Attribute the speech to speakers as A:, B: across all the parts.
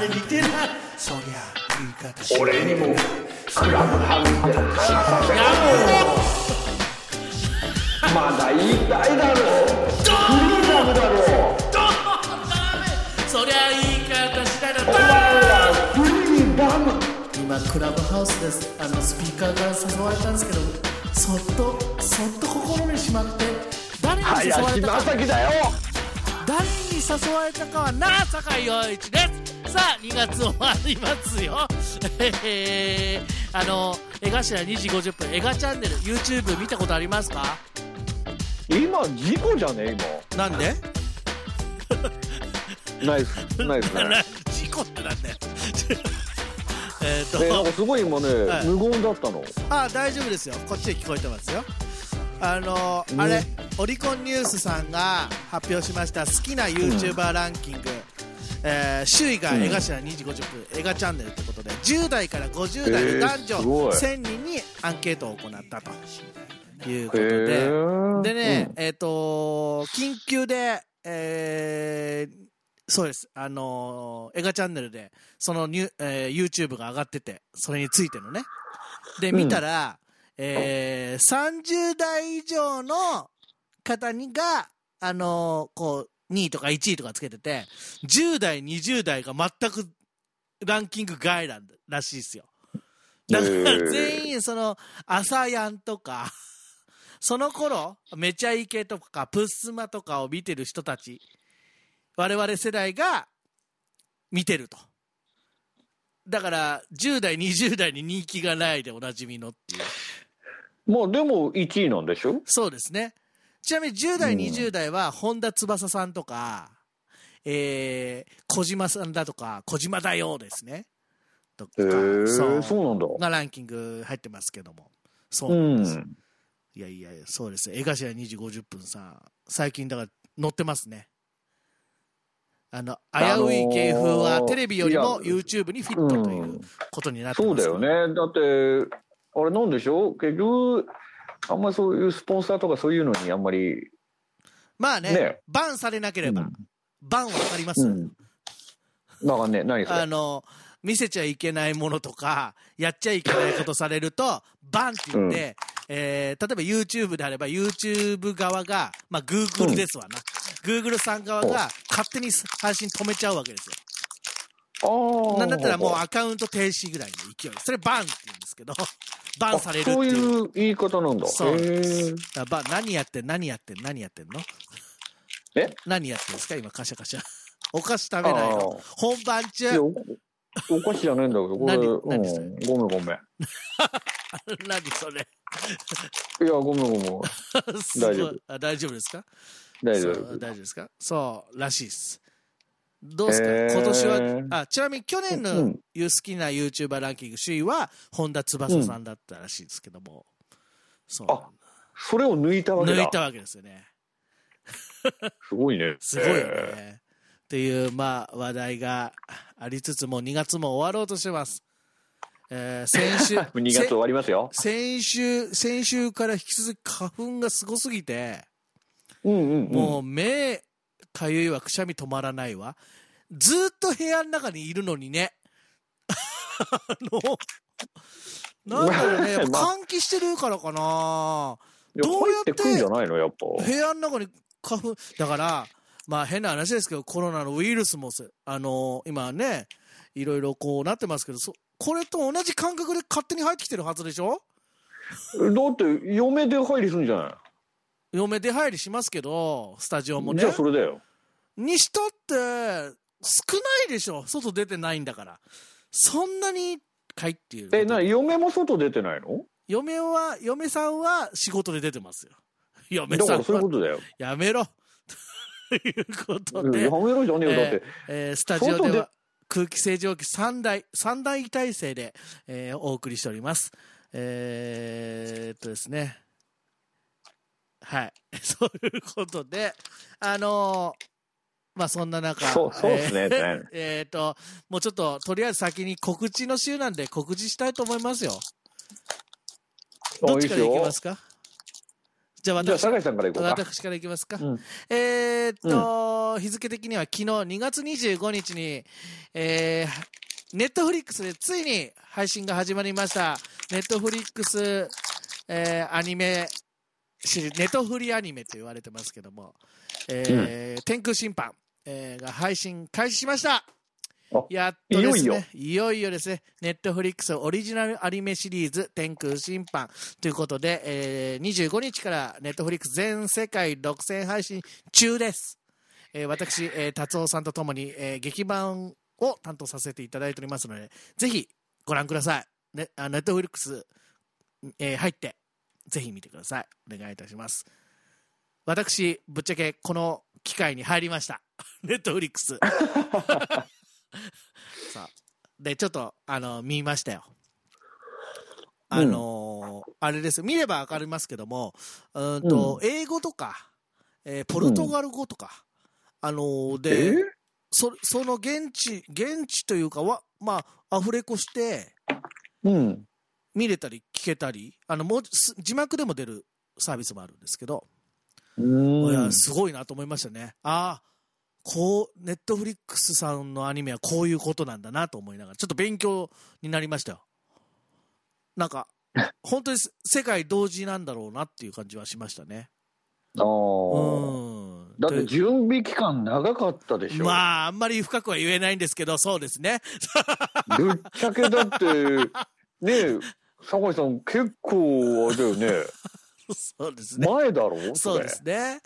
A: れ似てないそりゃ言い方し
B: 俺にも。クラブハウスで話させろまだ言いたいだろ。うフリーダムだろ。う
A: そりゃ言い方しないだ
B: お前らフリーダム
A: 今クラブハウスです。あのスピーカーから誘われたんですけどそっとそっと心にしまって誰に誘われたか。
B: 林正樹だよ。
A: 誰に誘われたかはな酒井陽一です。さあ2月終わりますよ。えー、あの江頭2時50分江頭チャンネル YouTube 見たことありますか？
B: 今事故じゃね
A: なんで？
B: 今ナイスナイスね。
A: 事故ってなんだよ。えっ
B: えなん
A: と
B: かすごい今ね、
A: はい。
B: 無言だったの。
A: あ大丈夫ですよ。こっちで聞こえてますよあの
B: うん。
A: あれオリコンニュースさんが発表しました好きな YouTuber ランキング、えー首位が江頭2時50分、江頭チャンネルってことで10代から50代の男女
B: えーすごい。
A: 1000人にアンケートを行ったということ
B: へ
A: で
B: ー。
A: でね、えっ、と緊急で、えーそうです。あのー、映画チャンネルでそのニュ、えー YouTube が上がっててそれについてのね。で見たら、えー30代以上の方にがあのーこう2位とか1位とかつけてて10代20代が全くランキング外なんらしいですよ。だから全員その朝やんとかその頃めちゃイケとかプッスマとかを見てる人たち我々世代が見てると。だから10代20代に人気がないでおなじみのっていう。
B: まあでも1位なんでしょ？
A: そうですね。ちなみに10代、
B: うん。
A: 20代は本田翼さんとか、えー、小島さんだとか小島だよですね。とか
B: へえ
A: そう。
B: そうなんだ。
A: がランキング入ってますけども。そう
B: う
A: なんです、
B: ん。
A: いやいやそうです江頭2時50分さ最近だから載ってますね。あの危
B: あのー
A: うい芸風はテレビよりも YouTube にフィットということになって
B: そう
A: ます
B: だよね。だってあれなんでしょ？結局あんまりそういうスポンサーとかそういうのにあんまり
A: まあね
B: ね。
A: バンされなければ、
B: うん。
A: バンは分かります、
B: うん。だからね何それ？
A: あの見せちゃいけないものとかやっちゃいけないことされるとバンって言って、えー例えば YouTube であれば YouTube 側が、まあ、Google ですわな、Google さん側が勝手に配信止めちゃうわけですよ。なんだったらもうアカウント停止ぐらいの勢い。それバンって言うんですけどバンされるって
B: そう。
A: いう
B: いう言い方なんだ。
A: そうでだからバン何やってん何やってん何やってんの？
B: え？
A: 何やってんですか？今カシャカシャ。お菓子食べないの？本番中？
B: おお菓子じゃないんだけどこれ、
A: 何
B: うん、
A: 何それ？
B: ごめんごめん。
A: 何それ？
B: いやごめんごめん 大丈夫。
A: あ大丈夫ですか？
B: 大丈夫。
A: そう大丈夫ですか？そうらしいですどうですか、
B: へー。
A: 今年はあちなみに去年
B: う
A: の
B: ん。
A: 好きな YouTuber ランキング首位は本田翼さんだったらしいですけども、そう。なんだ
B: それを抜いたわけだ。
A: 抜いたわけですよね。
B: すごいね。
A: すごいよね、
B: へ
A: っていうまあ話題がありつつも2月も終わろうとしてます、えー先週
B: ー2月終わりますよ。
A: 先週先週から引き続き花粉がすごすぎて
B: うんうん、うん、
A: もう目かゆいわくしゃみ止まらないわ。ずーっと部屋の中にいるのにね。あのなんだろうね。やっぱ
B: ま
A: 換気してるからかな。どうやって
B: 入ってくんじゃないのやっぱ。
A: 部屋の中に花粉だからまあ変な話ですけどコロナのウイルスもせあの今ねいろいろこうなってますけどそこれと同じ感覚で勝手に入ってきてるはずでしょ？
B: だって嫁で入りするんじゃない？
A: 嫁出入りしますけどスタジオもね。
B: じゃあそれだよ。
A: にしたって少ないでしょ。外出てないんだから。そんなにかいっていう。
B: えな嫁も外出てないの？
A: 嫁は嫁さんは仕事で出てますよ。嫁
B: だから
A: さんは
B: そういうことだよ。
A: やめろ。ということで、
B: やめろじゃねえよ。だって、
A: えースタジオでは空気清浄機3台3台体制で、えーお送りしております。えー、っとですねはい。そういうことであのーまあそんな中
B: そうそうですね、
A: えー えーっともうちょっととりあえず先に告知の週なんで告知したいと思いますよ。どっちからいきますか？じゃあ私、
B: 酒井さんからいこうか。
A: 私からいきますか。
B: うん。
A: えーっと、日付的には昨日2月25日に、えー、ネットフリックスでついに配信が始まりました。ネットフリックス、えーアニメネットフリアニメと言われてますけども、えー天空審判、えーが配信開始しました。
B: あ
A: やっとですね
B: いよいよ。
A: ですねネットフリックスオリジナルアニメシリーズ天空審判ということで、えー25日からネットフリックス全世界独占配信中です、えー私、えー達夫さんとともに、えー劇版を担当させていただいておりますのでぜひご覧ください、ね、あネットフリックス、えー入ってぜひ見てください。お願いいたします。私ぶっちゃけこの機会に入りました。ネットフリックス。さあでちょっとあの見ましたよ。あのーあれです。見れば分かりますけどもうーんと、英語とか、えーポルトガル語とか、あのー
B: え
A: で、
B: ー
A: そその現地現地というかはまあアフレコして
B: うん。
A: 見れたり聞けたりあのもうす字幕でも出るサービスもあるんですけど、
B: う
A: い
B: ん
A: やすごいなと思いましたね。ああこうネットフリックスさんのアニメはこういうことなんだなと思いながらちょっと勉強になりましたよ。なんか 本当に世界同時なんだろうなっていう感じはしましたね。
B: ああ。
A: うん。
B: だって準備期間長かったでしょ。
A: まああんまり深くは言えないんですけどそうですね。
B: ぶっちゃけだって、ねえ、酒井さん結構あれだよね。
A: そうですね
B: 前だろ？そ
A: うですね。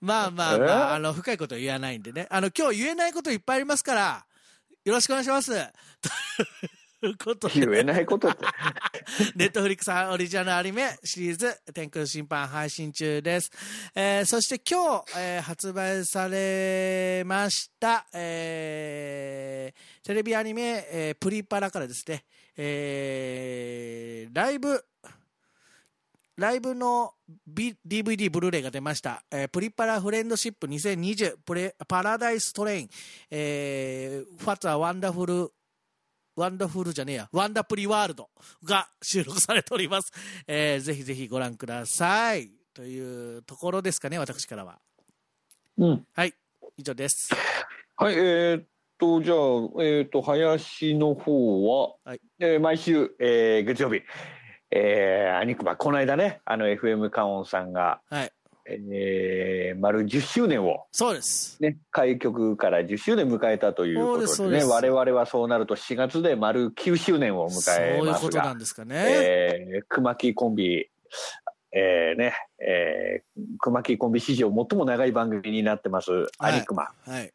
A: まあまあまあ、あの、深いことは言わないんでね。あの、今日言えないこといっぱいありますから、よろしくお願いします。ということで、
B: 言えないことって。
A: ネットフリックスオリジナルアニメシリーズ、天空審判配信中です。えーそして今日、えー発売されました、えーテレビアニメ、えープリパラからですね、えーライブ、ライブの、B、DVD、ブルーレイが出ました。えープリパラフレンドシップ2020プレパラダイストレイン、えー、 What a Wonderful Wonderful じゃねえや、 Wonder Pri World が収録されております。えーぜひぜひご覧ください。というところですかね、私からは。
B: うん。
A: はい、以上です。
B: はい、えーっと、じゃあ、えーっと、林の方は、
A: はい
B: えー毎週、えー月曜日、えー、アニクマ、この間ね、あの、FM カオンさんが、
A: はい、
B: えー、丸10周年を、
A: そうです。
B: ね、開局から10周年迎えたということでね、我々はそうなると4月で丸9周年を迎
A: そう
B: え
A: いう
B: ますが
A: ことなん、ですかね。
B: えー、熊木コンビ、えー、ね、えー、熊木コンビ史上最も長い番組になってます、アニクマ。
A: はい。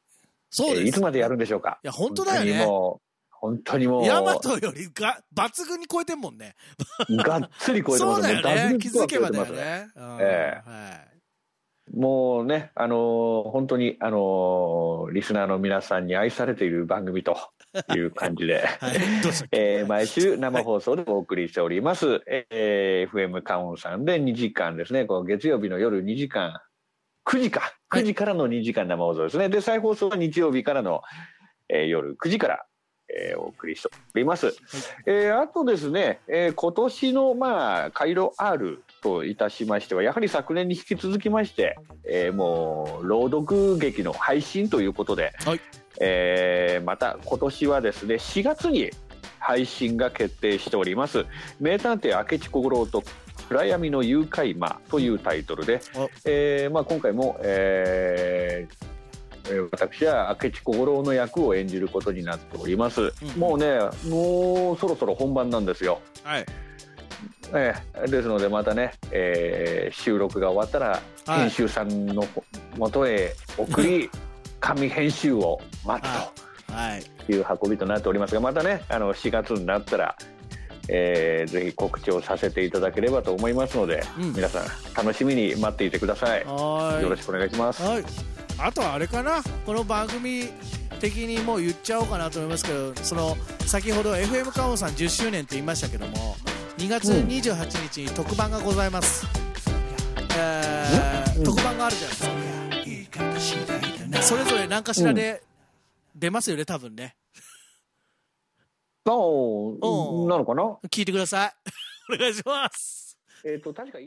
A: そうです。
B: えーいつまでやるんでしょうか？
A: いや、本当だよね。
B: 本当にもう、
A: ヤマトよりが抜群に超えてんもんね。
B: う、がっつり超えて
A: そう
B: ます
A: だよね。気づけばだよね。うん
B: え
A: はい。
B: もうね、あのー本当に、あのーリスナーの皆さんに愛されている番組という感じで、
A: はい。
B: えー毎週生放送でお送りしております、えー FM カウンさんで2時間ですね、こう月曜日の夜2時間、9時か、
A: はい。
B: 9時からの2時間生放送ですね。で、再放送は日曜日からの、えー夜9時から、えーお送りしております。えーあとですね、えー今年の、まあ、カイロ R といたしましては、やはり昨年に引き続きまして、えーもう、朗読劇の配信ということで、
A: はい。
B: えーまた今年はですね、4月に配信が決定しております、名探偵明智小五郎と暗闇の誘拐魔というタイトルで
A: お、
B: えーまあ、今回も、えーえー私は明智小五郎の役を演じることになっております、
A: うん。
B: もうねもうそろそろ本番なんですよ、
A: はい。
B: ええですのでまたね、えー収録が終わったら
A: はい。
B: 編集さんのもとへ送り 紙編集を待つ
A: はい。
B: とい。う運びとなっておりますがまたねあの4月になったら、えーぜひ告知をさせていただければと思いますので、
A: うん
B: 皆さん楽しみに待っていてください。よろしくお願いします、
A: はい、あとはあれかな、この番組的にもう言っちゃおうかなと思いますけど、その先ほど FM カオンさん10周年って言いましたけども、2月
B: うん
A: 28日に特番がございます。えー
B: うん
A: 特番があるじゃないですか。それぞれ何かしらで出ますよね、多分ね。
B: なのかな？
A: 聞いてください。お願いします。
B: えっ、と確か